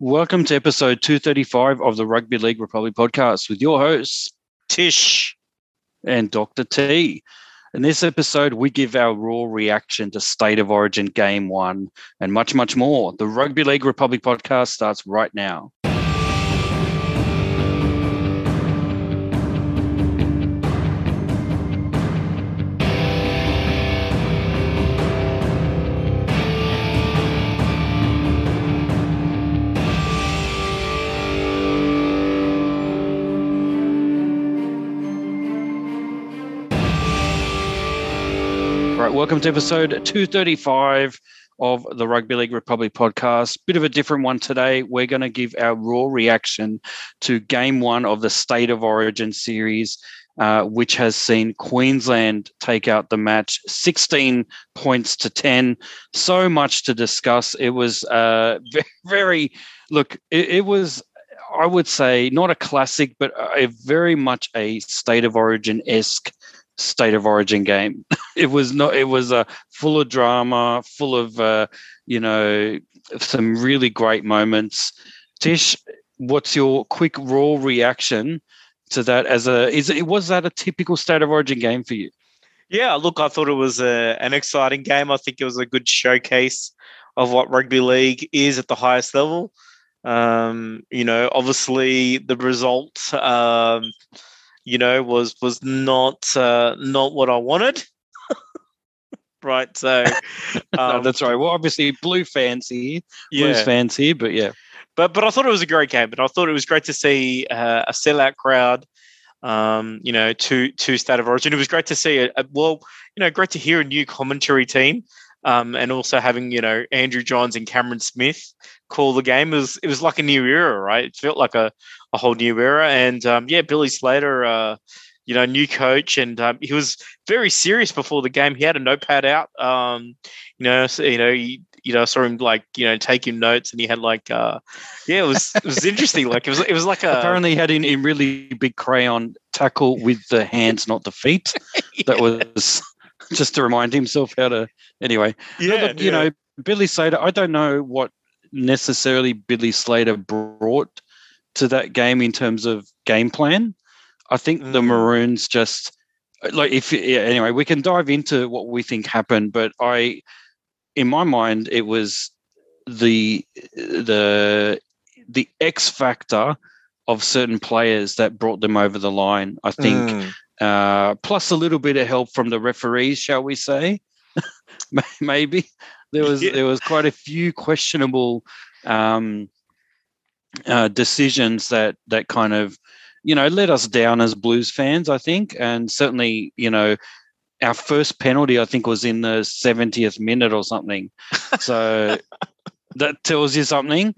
Welcome to episode 235 of the Rugby League Republic podcast with your hosts, Tish and Dr. T. In this episode, we give our raw reaction to State of Origin Game 1 and much, much more. The Rugby League Republic podcast starts right now. Welcome to episode 235 of the Rugby League Republic podcast. Bit of a different one today. We're going to give our raw reaction to game one of the State of Origin series, uh, which has seen Queensland take out the match 16 points to 10. So much to discuss. It was uh, very, look, it, it was I would say not a classic, but a very much a state of origin esque state of origin game. it was not. It was uh, full of drama, full of uh, you know some really great moments. Tish, what's your quick raw reaction to that? As a is it was that a typical state of origin game for you? Yeah, look, I thought it was a, an exciting game. I think it was a good showcase of what rugby league is at the highest level. Um, you know, obviously the result. Um, you know, was was not uh, not what I wanted. right. So um, no, that's right. Well, obviously, blue fans here, yeah. blues fans here, but yeah. But but I thought it was a great game, and I thought it was great to see uh, a sellout crowd. Um, you know, to to State of Origin. It was great to see it. Well, you know, great to hear a new commentary team. Um, and also having you know Andrew Johns and Cameron Smith call the game it was it was like a new era, right? It felt like a, a whole new era. And um, yeah, Billy Slater, uh, you know, new coach, and um, he was very serious before the game. He had a notepad out. Um, you know, so, you know, he, you know, I saw him like you know taking notes, and he had like, uh, yeah, it was it was interesting. Like it was it was like a apparently he had in, in really big crayon tackle with the hands, not the feet. yeah. That was just to remind himself how to. Anyway, yeah, look, you know, Billy Slater. I don't know what necessarily Billy Slater brought to that game in terms of game plan. I think mm. the Maroons just like if yeah, anyway, we can dive into what we think happened, but I in my mind it was the the the X factor of certain players that brought them over the line. I think mm. Uh, plus a little bit of help from the referees, shall we say? Maybe there was yeah. there was quite a few questionable um, uh, decisions that that kind of you know let us down as Blues fans. I think, and certainly you know our first penalty I think was in the 70th minute or something. So that tells you something.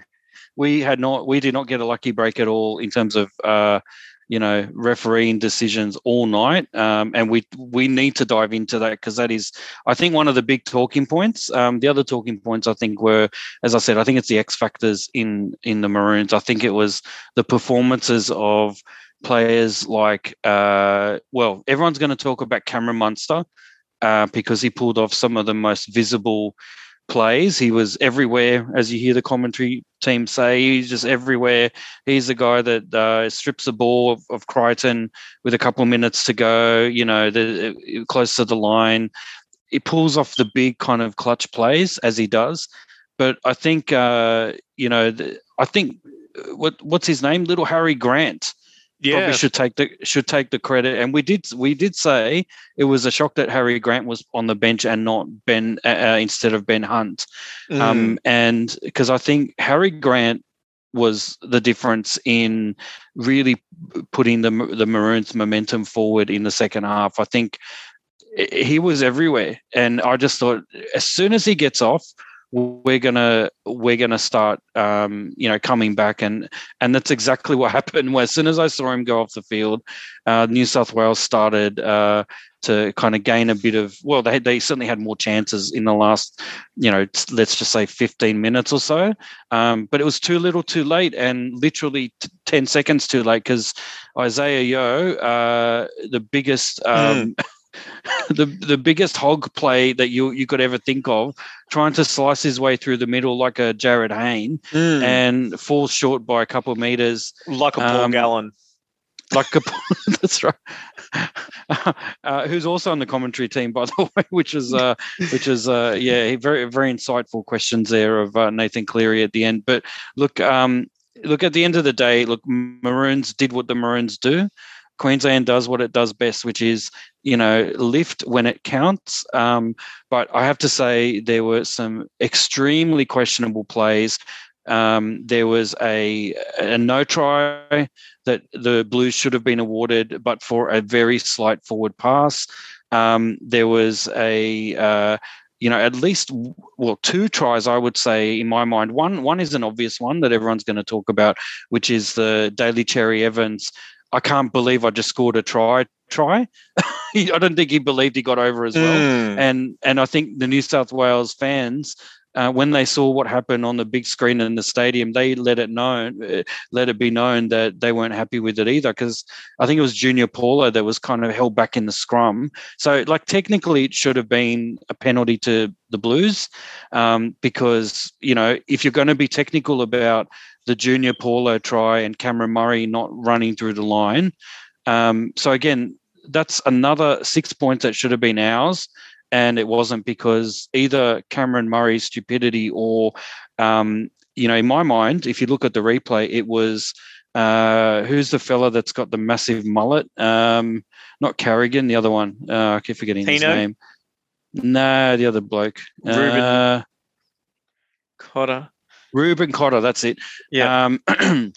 We had not we did not get a lucky break at all in terms of uh, you know refereeing decisions all night. Um, and we we need to dive into that because that is i think one of the big talking points. Um, the other talking points i think were as i said i think it's the x factors in in the maroons. I think it was the performances of players like uh, well everyone's going to talk about cameron munster uh, because he pulled off some of the most visible plays. He was everywhere, as you hear the commentary team say. He's just everywhere. He's the guy that uh, strips the ball of, of, Crichton with a couple of minutes to go. You know, the, uh, close to the line. He pulls off the big kind of clutch plays as he does. But I think, uh, you know, the, I think uh, what what's his name? Little Harry Grant yeah. probably should take the should take the credit. And we did we did say it was a shock that Harry Grant was on the bench and not Ben uh, uh instead of Ben Hunt, um, mm. um, and because I think Harry Grant was the difference in really putting the the Maroons momentum forward in the second half. I think he was everywhere, and I just thought as soon as he gets off, we're gonna we're gonna start um, you know coming back. And and that's exactly what happened where as soon as I saw him go off the field uh, New South Wales started uh, to kind of gain a bit of well they they certainly had more chances in the last you know let's just say 15 minutes or so. Um, but it was too little too late and literally t- 10 seconds too late because Isaiah Yeo, uh, the biggest um, mm the the biggest hog play that you you could ever think of, trying to slice his way through the middle like a Jarryd Hayne Mm. and falls short by a couple of meters. like a Paul um, Gallen. Like a, that's right. Uh, who's also on the commentary team, by the way, which is uh, which is uh, yeah, very very insightful questions there of uh, Nathan Cleary at the end. But look, um, look at the end of the day, look, Maroons did what the Maroons do. Queensland does what it does best, which is you know lift when it counts. Um, but I have to say there were some extremely questionable plays. Um, there was a, a no try that the Blues should have been awarded, but for a very slight forward pass. Um, there was a uh, you know at least well two tries I would say in my mind. One one is an obvious one that everyone's going to talk about, which is the Daly Cherry Evans. I can't believe I just scored a try. Try. I don't think he believed he got over as well Mm. and and I think the New South Wales fans, uh, when they saw what happened on the big screen in the stadium, they let it known, uh, let it be known that they weren't happy with it either. Because I think it was Junior Paulo that was kind of held back in the scrum. So like technically, it should have been a penalty to the Blues, um, because you know if you're going to be technical about the Junior Paulo try and Cameron Murray not running through the line. Um, so again, that's another six points that should have been ours and it wasn't because either Cameron Murray's stupidity or, um, you know, in my mind, if you look at the replay, it was uh, who's the fella that's got the massive mullet? Um, not Carrigan, the other one. Uh, I keep forgetting his name. No, the other bloke. Reuben. Uh, Cotter. Reuben Cotter, that's it. Yeah. Um,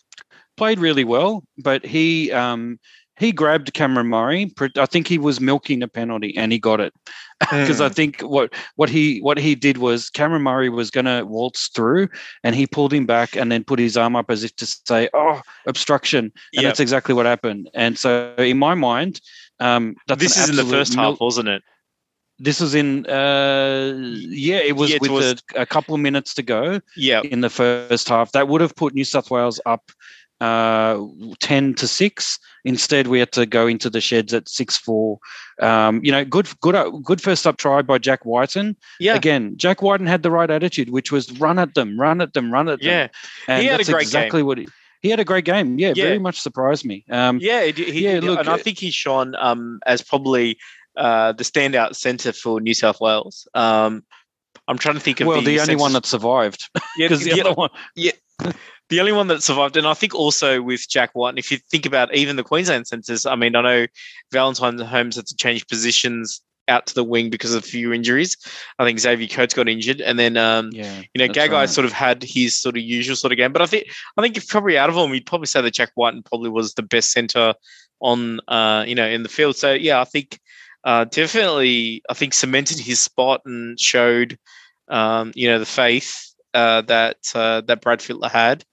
played really well, but he um, he grabbed Cameron Murray. I think he was milking a penalty, and he got it because I Mm. think what what he what he did was Cameron Murray was going to waltz through, and he pulled him back and then put his arm up as if to say, "Oh, obstruction," and Yep. that's exactly what happened. And so, in my mind, um, that's this is in the first mil- half, wasn't it? This was in, uh, yeah, it was Yeah, with a, a couple of minutes to go Yeah. in the first half. That would have put New South Wales up uh, 10 to 6. Instead, we had to go into the sheds at 6 4. Um, you know, good, good, uh, good first up try by Jack Wighton. Yeah. Again, Jack Wighton had the right attitude, which was run at them, run at them, run at them. Yeah. And He had a that's great exactly what he, he had a great game. Yeah, Yeah. very much surprised me. Um, Yeah, he, he, Yeah, look, and I think he's shone um, as probably uh, the standout centre for New South Wales. Um, I'm trying to think of well, the only one that survived yeah, because the the, other one, the only one that survived, and I think also with Jack White. And if you think about even the Queensland centres, I mean, I know Valentine Holmes had to change positions out to the wing because of a few injuries. I think Xavier Coates got injured, and then um, yeah, you know, Gagai right. sort of had his sort of usual sort of game. But I think I think if probably out of them, we'd probably say that Jack Wighton probably was the best centre on uh, you know, in the field. So yeah, I think uh definitely I think cemented his spot and showed um, you know, the faith uh that uh that Brad Fittler had.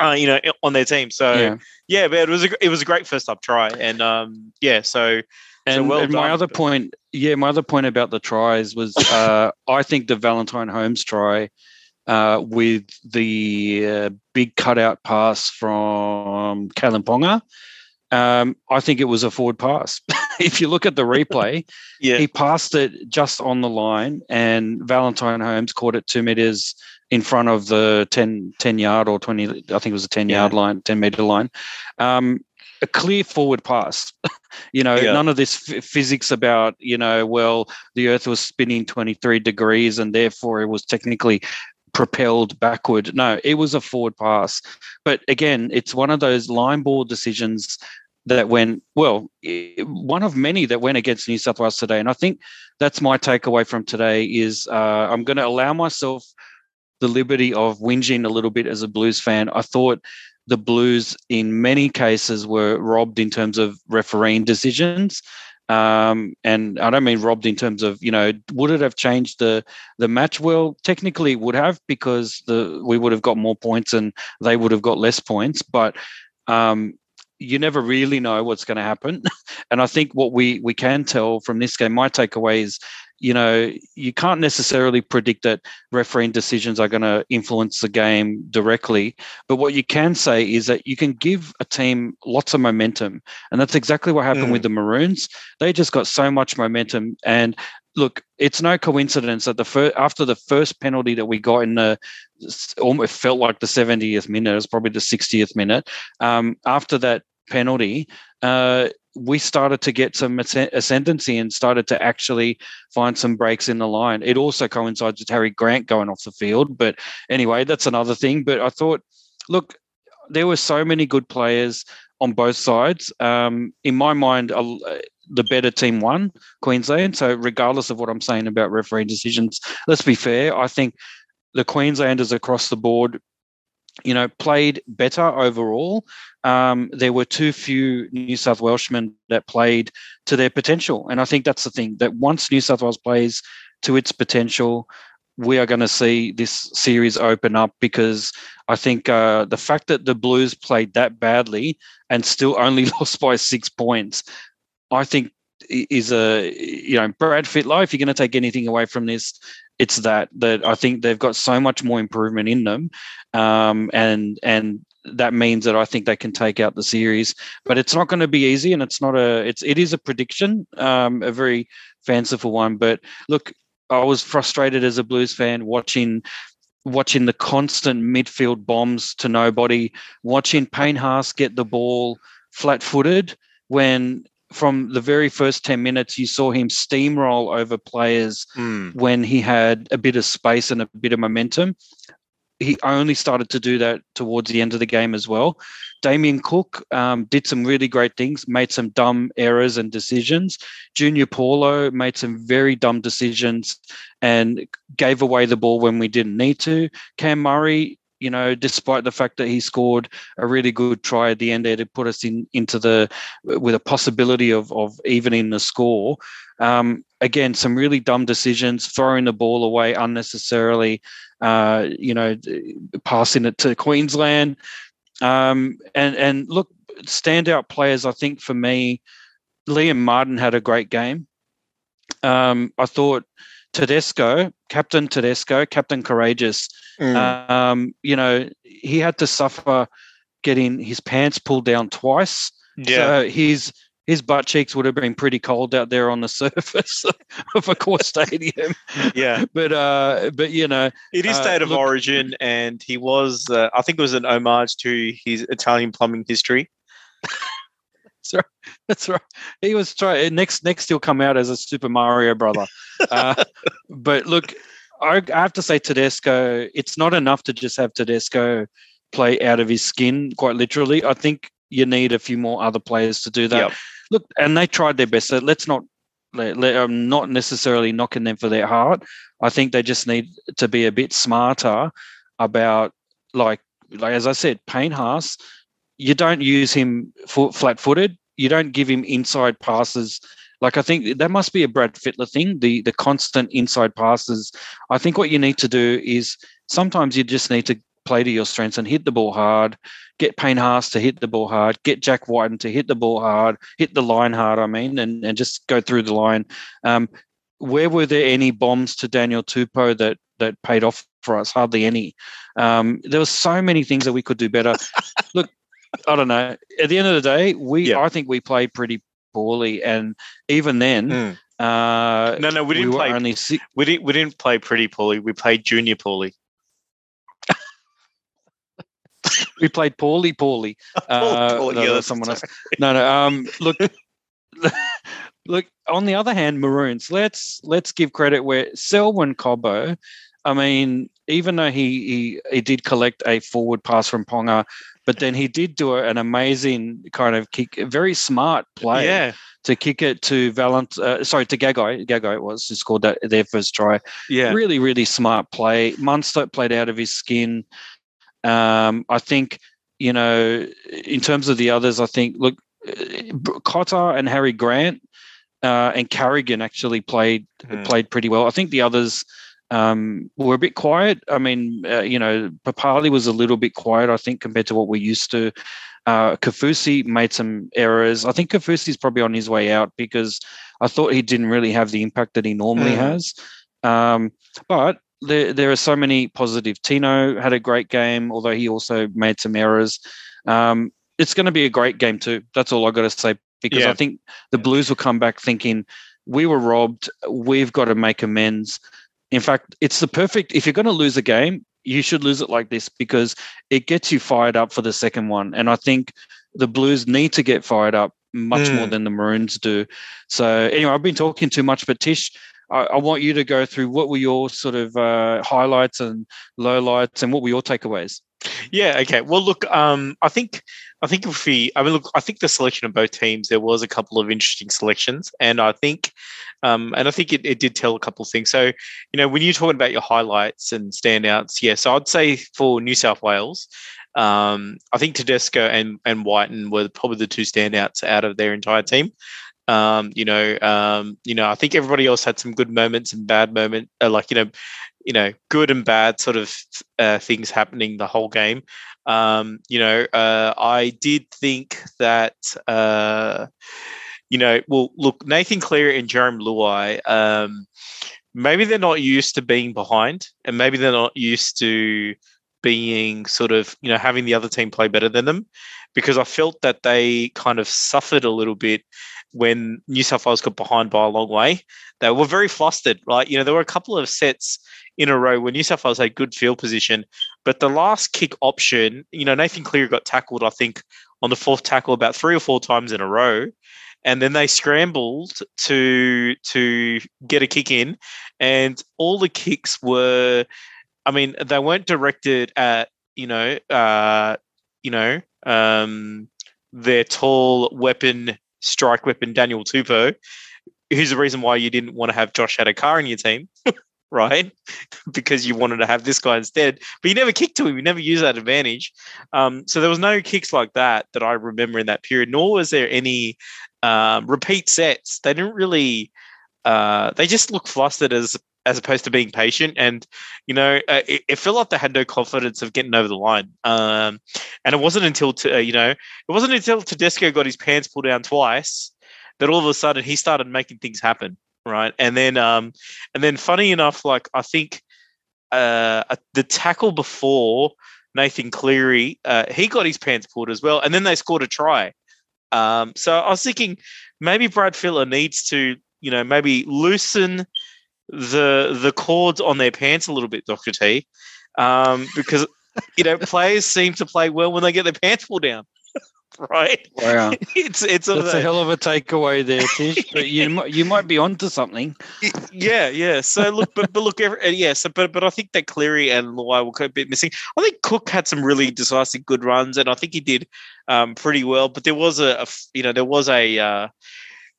Uh, you know, on their team. So yeah. yeah, but it was a it was a great first up try, and um, yeah, so And, well and my done, other but- point, yeah, my other point about the tries was uh, I think the Valentine Holmes try uh, with the uh, big cutout pass from Kalyn Ponga, um, I think it was a forward pass. if you look at the replay, yeah, he passed it just on the line, and Valentine Holmes caught it two meters in front of the 10, 10 yard or 20, I think it was a 10 yard line, 10 meter line. Um, a clear forward pass. you know, Yeah. none of this f- physics about, you know, well, the earth was spinning 23 degrees and therefore it was technically propelled backward. No, it was a forward pass. But again, it's one of those line ball decisions that went well one of many that went against new south wales today and i think that's my takeaway from today is uh, i'm going to allow myself the liberty of whinging a little bit as a blues fan i thought the blues in many cases were robbed in terms of refereeing decisions um, and I don't mean robbed in terms of you know would it have changed the the match? Well, technically it would have because the we would have got more points and they would have got less points. But um, you never really know what's going to happen. and I think what we we can tell from this game, my takeaway is you know, you can't necessarily predict that refereeing decisions are going to influence the game directly. But what you can say is that you can give a team lots of momentum. And that's exactly what happened mm. with the Maroons. They just got so much momentum. And look, it's no coincidence that the first, after the first penalty that we got in the almost felt like the 70th minute, it was probably the 60th minute. Um, after that penalty, uh, we started to get some ascendancy and started to actually find some breaks in the line. It also coincides with Harry Grant going off the field. But anyway, that's another thing. But I thought, look, there were so many good players on both sides. Um, in my mind, uh, the better team won Queensland. So regardless of what I'm saying about referee decisions, let's be fair. I think the Queenslanders across the board you know, played better overall. Um, there were too few New South Welshmen that played to their potential. And I think that's the thing that once New South Wales plays to its potential, we are going to see this series open up because I think uh, the fact that the Blues played that badly and still only lost by six points, I think is a you know Brad Fittler. If you're going to take anything away from this, it's that that I think they've got so much more improvement in them, um, and and that means that I think they can take out the series. But it's not going to be easy, and it's not a it's it is a prediction, um, a very fanciful one. But look, I was frustrated as a Blues fan watching watching the constant midfield bombs to nobody, watching Payne Haas get the ball flat footed when from the very first 10 minutes, you saw him steamroll over players mm. when he had a bit of space and a bit of momentum. He only started to do that towards the end of the game as well. Damien Cook um, did some really great things, made some dumb errors and decisions. Junior Paulo made some very dumb decisions and gave away the ball when we didn't need to. Cam Murray you know, despite the fact that he scored a really good try at the end there to put us in into the with a possibility of of evening the score. Um, again, some really dumb decisions, throwing the ball away unnecessarily, uh, you know, passing it to Queensland. Um, and and look, standout players. I think for me, Liam Martin had a great game. Um, I thought Tedesco, Captain Tedesco, Captain Courageous, mm. um, you know, he had to suffer getting his pants pulled down twice. Yeah. So his his butt cheeks would have been pretty cold out there on the surface of Accor stadium. yeah, but uh, but you know, it is uh, state uh, of look, origin, and he was. Uh, I think it was an homage to his Italian plumbing history. That's right. That's right. He was trying. Next, next he'll come out as a Super Mario brother. Uh, but look, I, I have to say Tedesco. It's not enough to just have Tedesco play out of his skin, quite literally. I think you need a few more other players to do that. Yep. Look, and they tried their best. So let's not. Let, let, I'm not necessarily knocking them for their heart. I think they just need to be a bit smarter about, like, like as I said, Payne Haas you don't use him flat footed. You don't give him inside passes. Like I think that must be a Brad Fittler thing. The the constant inside passes. I think what you need to do is sometimes you just need to play to your strengths and hit the ball hard. Get Payne Haas to hit the ball hard. Get Jack Wighton to hit the ball hard. Hit the line hard. I mean, and and just go through the line. Um, where were there any bombs to Daniel Tupou that that paid off for us? Hardly any. Um, there were so many things that we could do better. Look, I don't know. At the end of the day, we yeah. I think we played pretty poorly, and even then, mm. uh, no, no, we didn't we play. Only six. We didn't. We didn't play pretty poorly. We played junior poorly. We played poorly, poorly. Uh, poorly no, yeah, someone else. No, no. Um, look, look. On the other hand, Maroons. Let's let's give credit where Selwyn Cobbo. I mean, even though he, he he did collect a forward pass from Ponga but then he did do an amazing kind of kick, very smart play. Yeah. To kick it to Valent, uh, sorry, to Gagai. Gagai it was who scored that their first try. Yeah, really, really smart play. Munster played out of his skin. Um, I think you know, in terms of the others, I think look, Cotter and Harry Grant uh, and Carrigan actually played mm. played pretty well. I think the others um, were a bit quiet. I mean, uh, you know, Papalii was a little bit quiet, I think, compared to what we're used to. Uh, Kaufusi made some errors. I think Kaufusi's probably on his way out because I thought he didn't really have the impact that he normally mm. has. Um, but there, there are so many positive. Tino had a great game, although he also made some errors. Um, it's going to be a great game too. That's all I got to say because yeah. I think the Blues will come back thinking we were robbed. We've got to make amends. In fact, it's the perfect. If you're going to lose a game, you should lose it like this because it gets you fired up for the second one. And I think the Blues need to get fired up much mm. more than the Maroons do. So anyway, I've been talking too much, but Tish, I, I want you to go through what were your sort of uh, highlights and lowlights, and what were your takeaways. Yeah. Okay. Well, look. Um, I think. I think if we. I mean, look. I think the selection of both teams. There was a couple of interesting selections, and I think. Um, and I think it, it did tell a couple of things. So, you know, when you're talking about your highlights and standouts, yeah, so I'd say for New South Wales, um, I think Tedesco and and Wighton were probably the two standouts out of their entire team. Um, you know, um, you know, I think everybody else had some good moments and bad moments, uh, like you know, you know, good and bad sort of uh, things happening the whole game. Um, you know, uh, I did think that, uh, you know, well, look, Nathan Cleary and Jarome Luai, um, maybe they're not used to being behind, and maybe they're not used to being sort of, you know, having the other team play better than them, because I felt that they kind of suffered a little bit when New South Wales got behind by a long way. They were very flustered, right? You know, there were a couple of sets in a row where New South Wales had good field position. But the last kick option, you know, Nathan Cleary got tackled, I think, on the fourth tackle about three or four times in a row. And then they scrambled to to get a kick in, and all the kicks were, I mean, they weren't directed at you know, uh, you know, um, their tall weapon strike weapon Daniel Tupou, who's the reason why you didn't want to have Josh Addo-Carr in your team. right? because you wanted to have this guy instead. But you never kicked to him. You never used that advantage. Um, so there was no kicks like that that I remember in that period. Nor was there any um, repeat sets. They didn't really. Uh, they just looked flustered as as opposed to being patient. And you know, uh, it, it, felt like they had no confidence of getting over the line. Um, and it wasn't until to, uh, you know, it wasn't until Tedesco got his pants pulled down twice that all of a sudden he started making things happen right? And then, um, and then, funny enough, like I think uh, the tackle before Nathan Cleary, uh, he got his pants pulled as well, and then they scored a try. Um, so I was thinking maybe Brad Fittler needs to, you know, maybe loosen the the cords on their pants a little bit, Doctor T, um, because you know players seem to play well when they get their pants pulled down. right? Wow, it's it's a, That's a hell of a takeaway there, Tish. but you you might be onto something. Yeah, yeah. So look, but but look, every, yeah. So but but I think that Cleary and Luai were a bit missing. I think Cook had some really decisive good runs, and I think he did um, pretty well. But there was a, a you know there was a uh,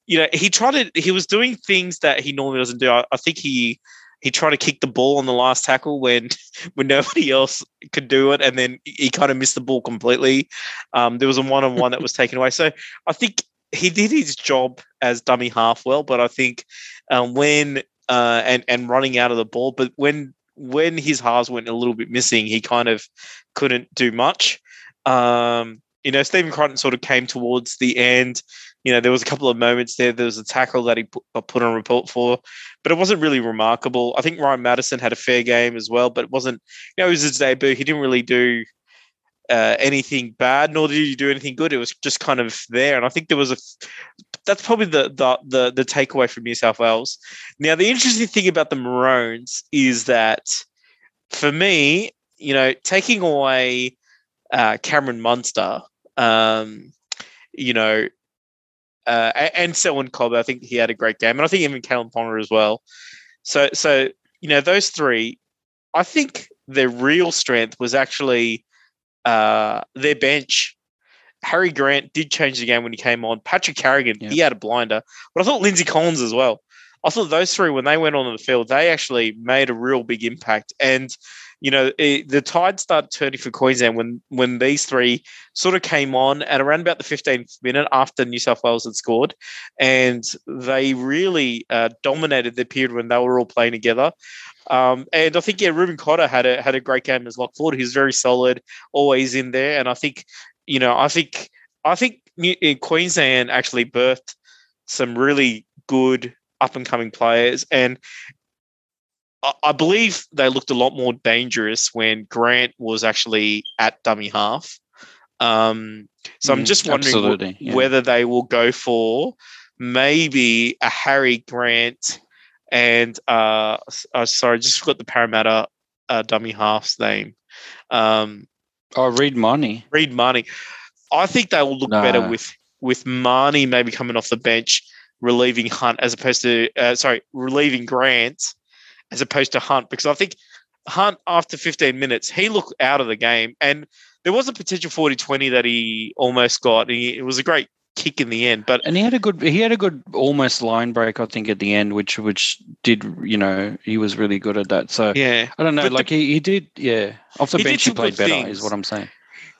you know he tried to he was doing things that he normally doesn't do. I, I think he he tried to kick the ball on the last tackle when when nobody else could do it, and then he kind of missed the ball completely. Um, there was a one on one that was taken away. So I think he did his job as dummy half well, but I think um, when uh, and and running out of the ball, but when when his halves went a little bit missing, he kind of couldn't do much. Um, you know, Stephen Crichton sort of came towards the end you know, there was a couple of moments there. There was a tackle that he put, put on report for, but it wasn't really remarkable. I think Ryan Matterson had a fair game as well, but it wasn't, you know, it was his debut. He didn't really do uh, anything bad, nor did he do anything good. It was just kind of there. And I think there was a, that's probably the, the, the, the takeaway from New South Wales. Now, the interesting thing about the Maroons is that for me, you know, taking away uh, Cameron Munster, um, you know, uh, and Selwyn Cobb. I think he had a great game, and I think even Kalyn Ponga as well. So, so you know, those three, I think their real strength was actually uh, their bench. Harry Grant did change the game when he came on. Patrick Carrigan, he had a blinder, but I thought Lindsay Collins as well. I thought those three, when they went on the field, they actually made a real big impact. And you know, it, the tide started turning for Queensland when when these three sort of came on at around about the 15th minute after New South Wales had scored, and they really uh, dominated the period when they were all playing together. Um, and I think yeah, Reuben Cotter had a had a great game as lock forward. He's very solid, always in there. And I think you know, I think I think Queensland actually birthed some really good up and coming players, and I, believe they looked a lot more dangerous when Grant was actually at dummy half. Um, so I'm mm, just wondering yeah. whether they will go for maybe a Harry Grant and uh, uh sorry, just got the Parramatta uh, dummy half's name. Um, oh, Reed Mahoney. Reed Mahoney. I think they will look no. better with with Mahoney maybe coming off the bench, relieving Hunt as opposed to uh, sorry, relieving Grant as opposed to Hunt because I think Hunt after 15 minutes he looked out of the game and there was a potential 40-20 that he almost got. He, it was a great kick in the end. But and he had a good he had a good almost line break I think at the end, which which did you know he was really good at that. So yeah, I don't know. But like the, he, he did yeah off the he bench he played better things. is what I'm saying.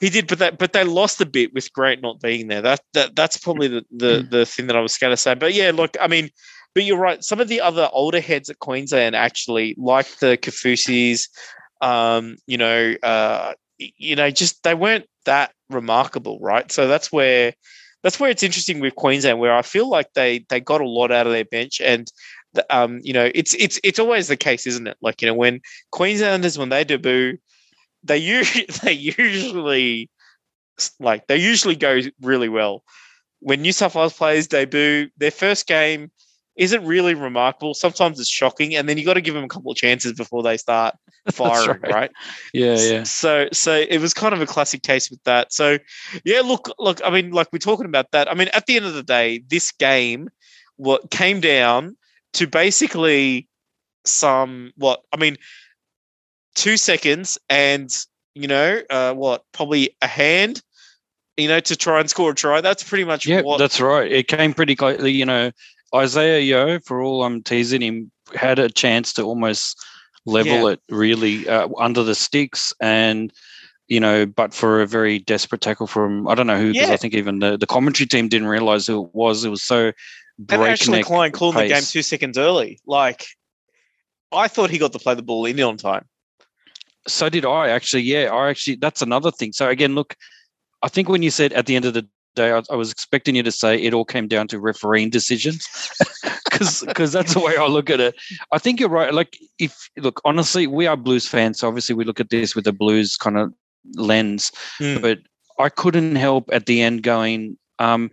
He did, but that but they lost a bit with Grant not being there. That that that's probably the the, mm. the thing that I was going to say. But yeah, look, I mean. But you're right. Some of the other older heads at Queensland actually, like the Kaufusis, um, you know, uh, you know, just they weren't that remarkable, right? So that's where that's where it's interesting with Queensland, where I feel like they they got a lot out of their bench, and um, you know, it's it's it's always the case, isn't it? Like you know, when Queenslanders when they debut, they usually they usually like they usually go really well. When New South Wales players debut, their first game isn't really remarkable. Sometimes it's shocking, and then you got to give them a couple of chances before they start firing, right. right. Yeah, yeah. So, so it was kind of a classic case with that. So, yeah, look, look. I mean, like we're talking about that. I mean, at the end of the day, this game what came down to basically some what I mean, two seconds, and you know, uh, what probably a hand. You know, to try and score a try. That's pretty much yeah. What, that's right. It came pretty closely. You know, Isaiah Yeo, for all I'm teasing him, had a chance to almost level yeah. it really uh, under the sticks and you know, but for a very desperate tackle from I don't know who because yeah. I think even the, the commentary team didn't realize who it was. It was so and actually Klein called the game two seconds early. Like I thought he got to play the ball in on time. So did I actually. Yeah, I actually. That's another thing. So again, look, I think when you said at the end of the day, I, I was expecting you to say it all came down to refereeing decisions, because because that's the way I look at it. I think you're right. Like if look, honestly, we are Blues fans, so obviously we look at this with a Blues kind of lens. Mm. But I couldn't help at the end going, um,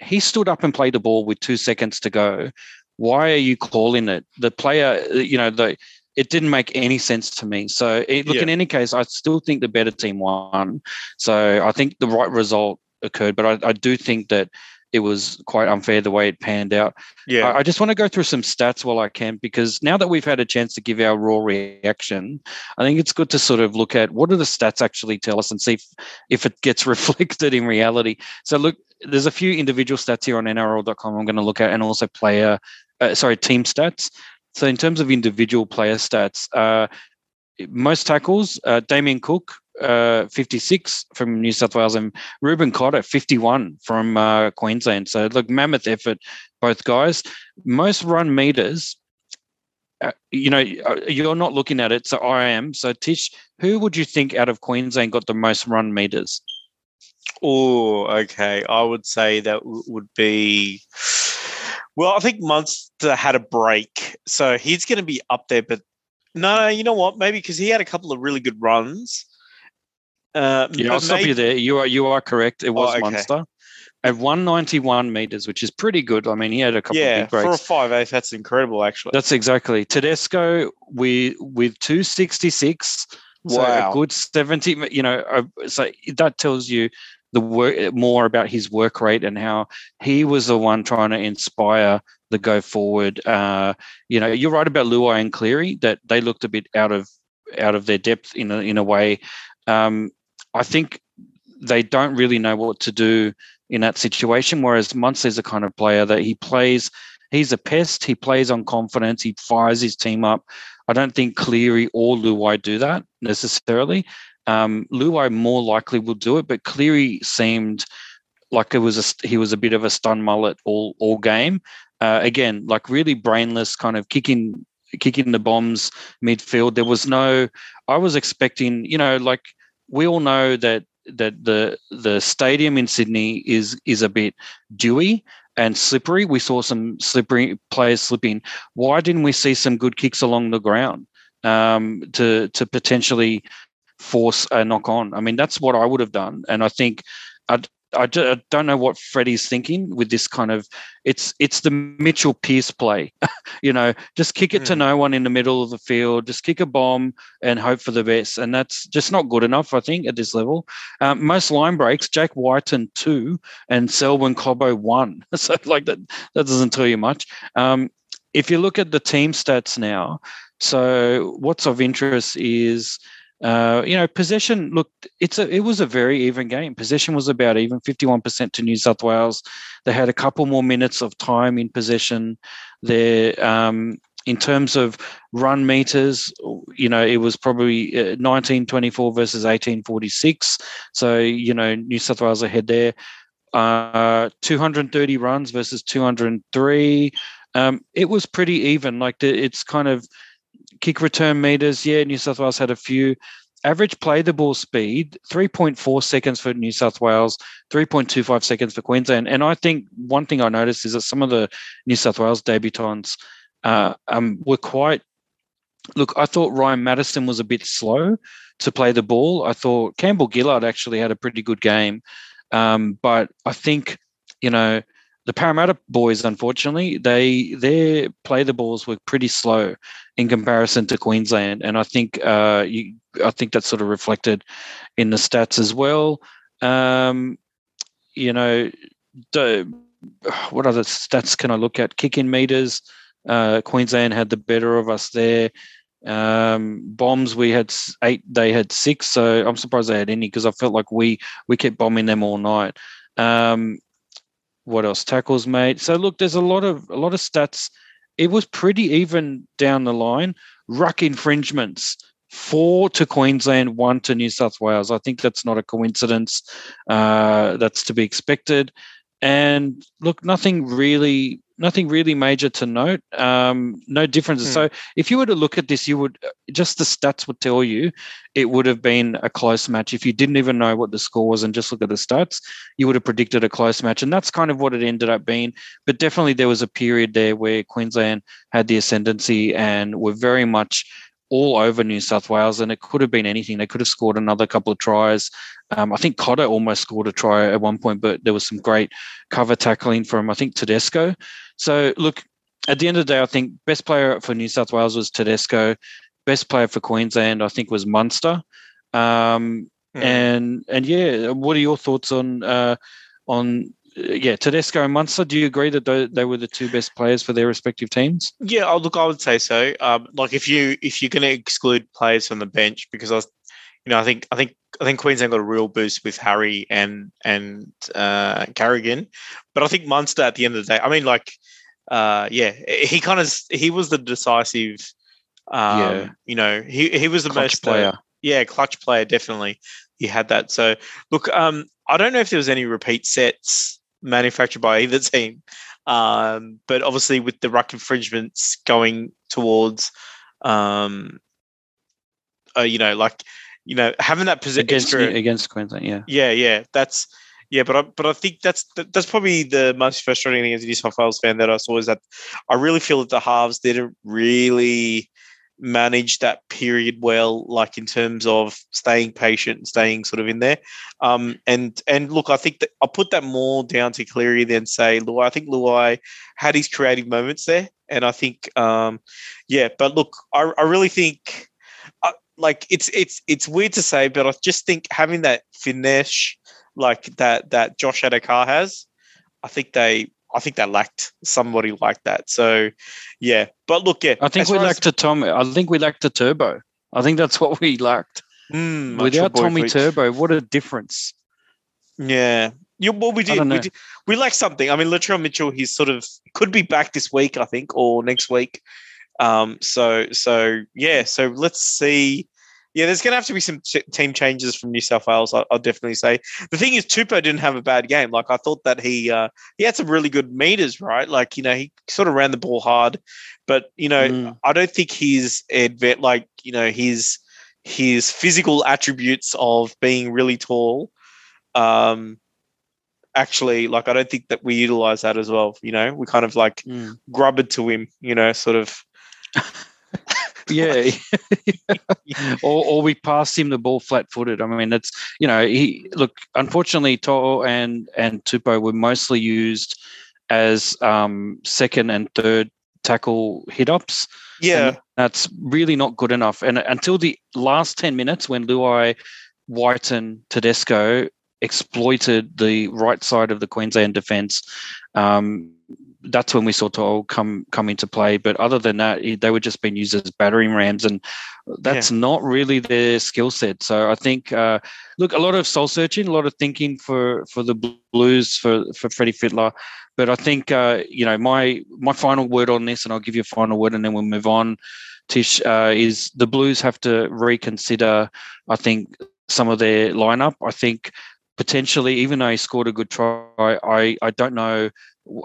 he stood up and played the ball with two seconds to go. Why are you calling it? The player, you know, the it didn't make any sense to me. So, it, look, yeah. in any case, I still think the better team won. So, I think the right result occurred. But I, I do think that it was quite unfair the way it panned out. Yeah. I, I, just want to go through some stats while I can, because now that we've had a chance to give our raw reaction, I think it's good to sort of look at what do the stats actually tell us and see if, if it gets reflected in reality. So look, there's a few individual stats here on NRL.com I'm going to look at and also player, uh, sorry, team stats. So in terms of individual player stats, uh, most tackles, uh, Damien Cook, uh, 56 from New South Wales and Reuben Cotter 51 from uh, Queensland. So look, mammoth effort, both guys. Most run meters. Uh, you know, uh, you're not looking at it, so I am. So Tish, who would you think out of Queensland got the most run meters? Oh, okay. I would say that would be. Well, I think Munster had a break, so he's going to be up there. But no, you know what? Maybe because he had a couple of really good runs. Uh, yeah, I'll stop you there. You are you are correct. It was oh, okay. Munster at 191 meters, which is pretty good. I mean, he had a couple yeah, of big breaks. for a five eight. That's incredible, actually. That's exactly Tedesco with with 266. So wow. a good 70. You know, uh, so that tells you the work more about his work rate and how he was the one trying to inspire the go forward. Uh, you know, you're right about Luai and Cleary that they looked a bit out of out of their depth in a, in a way. Um, I think they don't really know what to do in that situation. Whereas Munster's a kind of player that he plays, he's a pest, he plays on confidence, he fires his team up. I don't think Cleary or Luai do that necessarily. Um, Luai more likely will do it, but Cleary seemed like it was a, he was a bit of a stun mullet all all game. Uh, again, like really brainless, kind of kicking kicking the bombs midfield. There was no. I was expecting, you know, like we all know that that the the stadium in Sydney is is a bit dewy and slippery. We saw some slippery players slipping. Why didn't we see some good kicks along the ground um, to to potentially force a knock on? I mean, that's what I would have done, and I think I'd, I don't know what Freddie's thinking with this kind of it's it's the Mitchell Pearce play, you know, just kick it mm. to no one in the middle of the field, just kick a bomb and hope for the best, and that's just not good enough, I think, at this level. Um, most line breaks, Jack Wighton two and Selwyn Cobbo one, so like that that doesn't tell you much. Um, if you look at the team stats now, so what's of interest is uh, you know, possession looked it's a it was a very even game. Possession was about even, 51% to New South Wales. They had a couple more minutes of time in possession there. Um, in terms of run meters, you know, it was probably 1924 uh, versus 1846. So, you know, New South Wales ahead there. Uh, 230 runs versus 203. Um, it was pretty even. Like the, it's kind of kick return meters, yeah, New South Wales had a few. Average play the ball speed, 3.4 seconds for New South Wales, 3.25 seconds for Queensland. And I think one thing I noticed is that some of the New South Wales debutants uh, um, were quite. Look, I thought Ryan Matterson was a bit slow to play the ball. I thought Campbell Gillard actually had a pretty good game. Um, but I think, you know, the Parramatta boys, unfortunately, they their play the balls were pretty slow in comparison to Queensland, and I think uh, you, I think that's sort of reflected in the stats as well. Um, you know, the, what other stats can I look at? Kick-in meters. Uh, Queensland had the better of us there. Um, bombs we had eight, they had six. So I'm surprised they had any because I felt like we we kept bombing them all night. Um, what else? Tackles made. So look, there's a lot of a lot of stats. It was pretty even down the line. Ruck infringements, four to Queensland, one to New South Wales. I think that's not a coincidence. Uh, that's to be expected. And look, nothing really nothing really major to note. Um, no differences. Hmm. So if you were to look at this, you would just the stats would tell you it would have been a close match. If you didn't even know what the score was and just look at the stats, you would have predicted a close match. And that's kind of what it ended up being. But definitely there was a period there where Queensland had the ascendancy and were very much all over New South Wales, and it could have been anything. They could have scored another couple of tries. Um, I think Cotter almost scored a try at one point, but there was some great cover tackling from I think Tedesco. So look, at the end of the day, I think best player for New South Wales was Tedesco. Best player for Queensland, I think, was Munster. Um, mm. And and yeah, what are your thoughts on uh, on yeah Tedesco and Munster? Do you agree that they, were the two best players for their respective teams? Yeah, oh, look, I would say so. Um, like if you if you're going to exclude players from the bench, because I was, you know, I think I think I think Queensland got a real boost with Harry and and uh, Carrigan, but I think Munster at the end of the day, I mean, like, uh, yeah, he kind of he was the decisive, um, yeah. you know, he he was the clutch most uh, player, uh, yeah, clutch player, definitely. He had that. So look, um, I don't know if there was any repeat sets manufactured by either team, um, but obviously with the ruck infringements going towards, um, uh, you know, like you know, having that position against against Queensland, yeah, yeah, yeah, that's yeah, but I but I think that's that's probably the most frustrating thing as a New South Wales fan that I saw is that I really feel that the halves didn't really manage that period well, like in terms of staying patient staying sort of in there. Um, and and look, I think that I'll put that more down to Cleary than say Luai. I think Luai had his creative moments there, and I think um, yeah. But look, I, I really think like it's it's it's weird to say, but I just think having that finesse like that that Josh Addo-Carr has, I think they I think they lacked somebody like that. So yeah. But look, yeah. I think we lacked as, a Tom I think we lacked a turbo. I think that's what we lacked. Mm, Without Tommy Turbo, what a difference. Yeah. Yeah, well, we did. We did. We lacked something. I mean, Latrell Mitchell, he's sort of could be back this week, I think, or next week. Um, so so yeah, so let's see. Yeah, there's going to have to be some team changes from New South Wales. I- will definitely say. The thing is, Tupou didn't have a bad game. Like I thought that he uh, he had some really good meters, right? Like you know, he sort of ran the ball hard, but you know, mm. I don't think his advet like you know his his physical attributes of being really tall um actually like i don't think that we utilize that as well you know we kind of like mm. grubbed to him you know sort of yeah. Or, or we passed him the ball flat-footed. I mean it's you know he look unfortunately To'o and and Tupou were mostly used as um second and third tackle hit ups yeah. that's really not good enough. And until the last 10 minutes when luai White, and Tedesco exploited the right side of the Queensland defence. Um, that's when we saw To'o come come into play. But other than that, they were just being used as battering rams, and that's yeah. not really their skill set. So I think, uh, look, a lot of soul searching, a lot of thinking for for the Blues for for Freddie Fittler. But I think uh, you know my my final word on this, and I'll give you a final word, and then we'll move on. Tish uh, is the Blues have to reconsider. I think some of their lineup. I think potentially, even though he scored a good try, I, I don't know.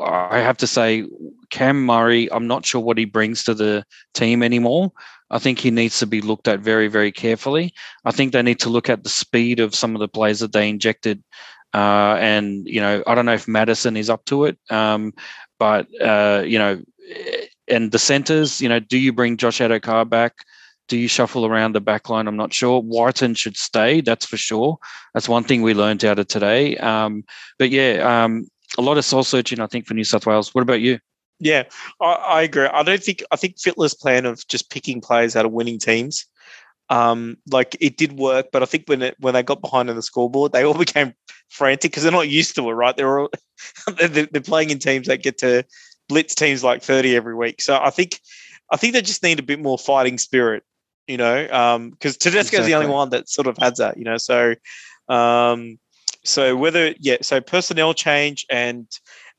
I have to say, Cam Murray, I'm not sure what he brings to the team anymore. I think he needs to be looked at very, very carefully. I think they need to look at the speed of some of the players that they injected. Uh, and, you know, I don't know if Madison is up to it. Um, but, uh, you know, and the centers, you know, do you bring Josh Addo-Carr back? do you shuffle around the back line? I'm not sure. Wighton should stay, that's for sure. That's one thing we learned out of today. Um, but yeah, um, a lot of soul searching, I think, for New South Wales. What about you? Yeah, I, I agree. I don't think I think Fittler's plan of just picking players out of winning teams, um, like it did work. But I think when it, when they got behind on the scoreboard, they all became frantic because they're not used to it, right? They're all they're, they're playing in teams that get to blitz teams like thirty every week. So I think I think they just need a bit more fighting spirit you know, because um, Tedesco's exactly. the only one that sort of has that, you know. So, um, so whether yeah, so personnel change and,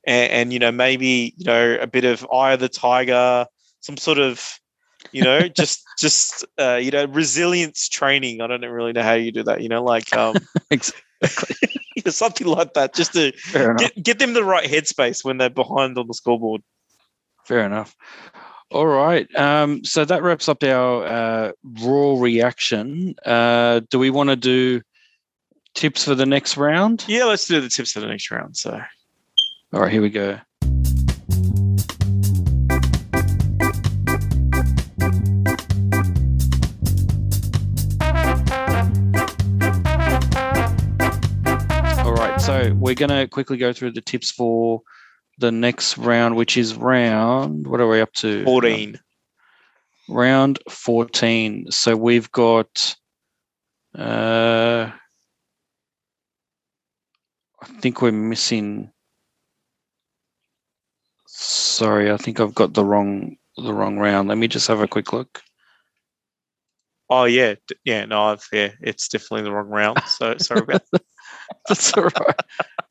and and you know maybe you know a bit of eye of the tiger, some sort of you know just just uh, you know resilience training. I don't really know how you do that, you know, like um, exactly. something like that, just to get, get them the right headspace when they're behind on the scoreboard. Fair enough. All right. Um, so that wraps up our uh, raw reaction. Uh, do we want to do tips for the next round? Yeah, let's do the tips for the next round. So, all right, here we go. All right, so we're going to quickly go through the tips for the next round, which is round, what are we up to? 14. Round 14. So we've got, uh, I think we're missing. Sorry, I think I've got the wrong the wrong round. Let me just have a quick look. Oh yeah, yeah, no, I've, yeah, it's definitely the wrong round. So sorry about that. That's all right.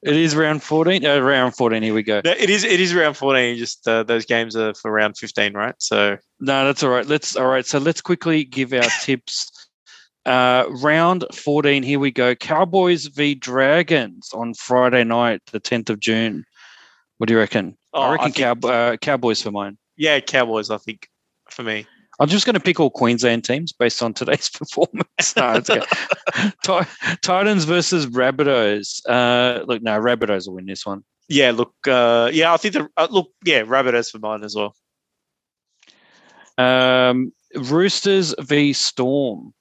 It is round fourteen. Uh, round fourteen. Here we go. No, it is. It is round fourteen. Just uh, those games are for round fifteen, right? So no, that's all right. Let's all right. So let's quickly give our tips. Uh, round fourteen. Here we go. Cowboys v Dragons on Friday night, the tenth of June. What do you reckon? Oh, I reckon I think, Cow- uh, Cowboys for mine. Yeah, Cowboys. I think for me. I'm just going to pick all Queensland teams based on today's performance. no, Titans versus Rabbitohs. Uh, look, no, Rabbitohs will win this one. Yeah, look, uh, yeah, I think the uh, look, yeah, Rabbitohs for mine as well. Um, Roosters v Storm.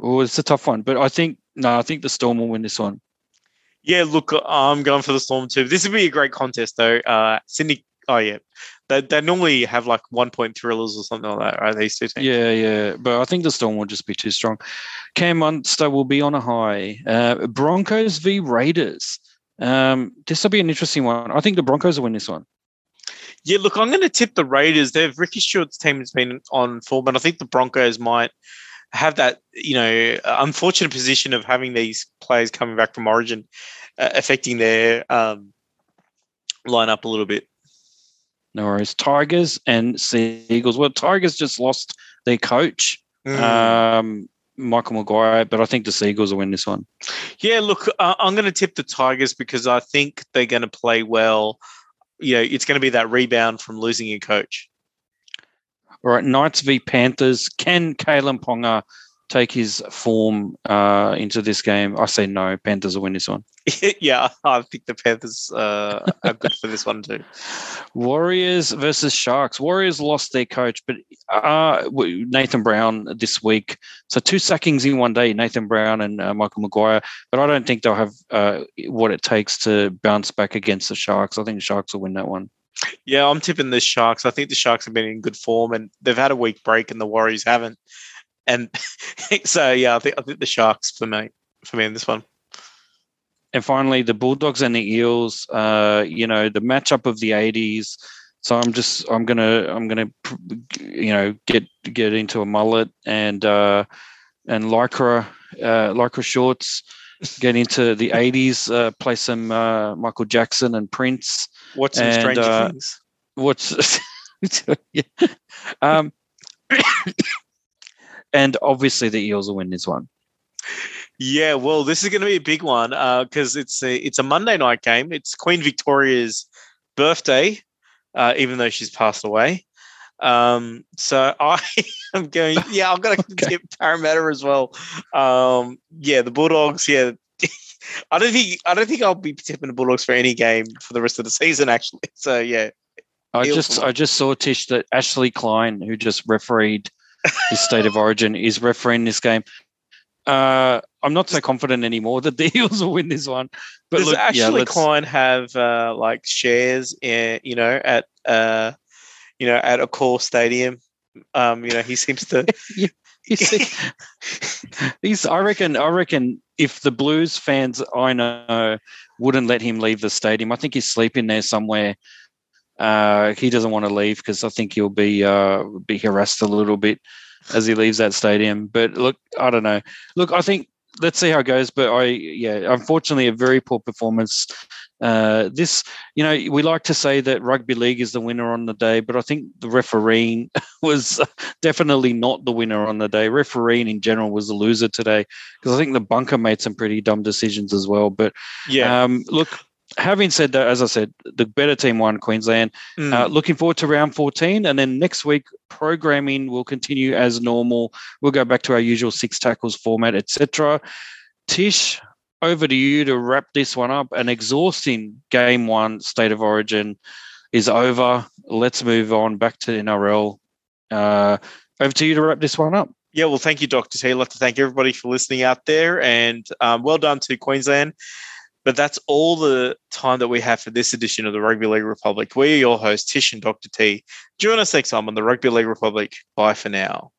Oh, it's a tough one, but I think no, I think the Storm will win this one. Yeah, look, I'm going for the Storm too. This would be a great contest, though. Uh, Sydney Oh yeah, they, they normally have like one point thrillers or something like that, right? These two teams. Yeah, yeah, but I think the Storm will just be too strong. Cam Munster will be on a high. Uh, Broncos v Raiders. Um, this will be an interesting one. I think the Broncos will win this one. Yeah, look, I'm going to tip the Raiders. They've Ricky Stuart's team has been on form, but I think the Broncos might have that, you know, unfortunate position of having these players coming back from Origin, uh, affecting their um, lineup a little bit. No worries. Tigers and Sea Eagles. Well, Tigers just lost their coach, Mm. um, Michael Maguire, but I think the Sea Eagles will win this one. Yeah, look, uh, I'm going to tip the Tigers because I think they're going to play well. You know, it's going to be that rebound from losing your coach. All right, Knights v Panthers. Can Kalyn Ponga take his form uh, into this game? I say no. Panthers will win this one. yeah, I think the Panthers uh, are good for this one too. Warriors versus Sharks. Warriors lost their coach, but uh, Nathan Brown this week. So two sackings in one day, Nathan Brown and uh, Michael Maguire. But I don't think they'll have uh, what it takes to bounce back against the Sharks. I think the Sharks will win that one. Yeah, I'm tipping the Sharks. I think the Sharks have been in good form and they've had a week break and the Warriors haven't. And so yeah, I think I think the Sharks for me for me in this one. And finally, the Bulldogs and the Eels. Uh, you know, the matchup of the '80s. So I'm just I'm gonna I'm gonna you know get get into a mullet and uh, and lycra uh, lycra shorts. Get into the '80s. Uh, play some uh, Michael Jackson and Prince. What's some And, Stranger uh, Things? What's yeah. um, and obviously the Eels will win this one. Yeah, well, this is going to be a big one because it's a it's a Monday night game. It's Queen Victoria's birthday, uh, even though she's passed away. Um, so I am going. Yeah, I'm going to Okay. tip Parramatta as well. Um, yeah, the Bulldogs. Yeah, I don't think I don't think I'll be tipping the Bulldogs for any game for the rest of the season. Actually, so yeah, I just. I just saw Tish that Ashley Klein, who just refereed his state of origin, is refereeing this game. Uh, I'm not so confident anymore that the Eels will win this one. But Does look, Ashley yeah, Klein have uh, like shares, in, you know, at uh, you know, at Accor stadium? Um, you know, he seems to. see, he's. I reckon. I reckon if the Blues fans I know wouldn't let him leave the stadium, I think he's sleeping there somewhere. Uh, he doesn't want to leave because I think he'll be uh, be harassed a little bit as he leaves that stadium. But look, I don't know. Look, I think let's see how it goes. But I, yeah, unfortunately, a very poor performance. Uh, this, you know, we like to say that rugby league is the winner on the day, but I think the refereeing was definitely not the winner on the day. Refereeing in general was the loser today because I think the bunker made some pretty dumb decisions as well. But Yeah. um, look, having said that, as I said, the better team won Queensland. Mm. Uh, looking forward to round 14. And then next week, programming will continue as normal. We'll go back to our usual six tackles format, etc. Tish, over to you to wrap this one up. An exhausting game one state of origin is over. Let's move on back to NRL. Uh, over to you to wrap this one up. Yeah, well, thank you, Dr. T. I'd like to thank everybody for listening out there and um, well done to Queensland. But that's all the time that we have for this edition of the Rugby League Republic. We're your hosts, Tish and Dr. T. Join us next time on the Rugby League Republic. Bye for now.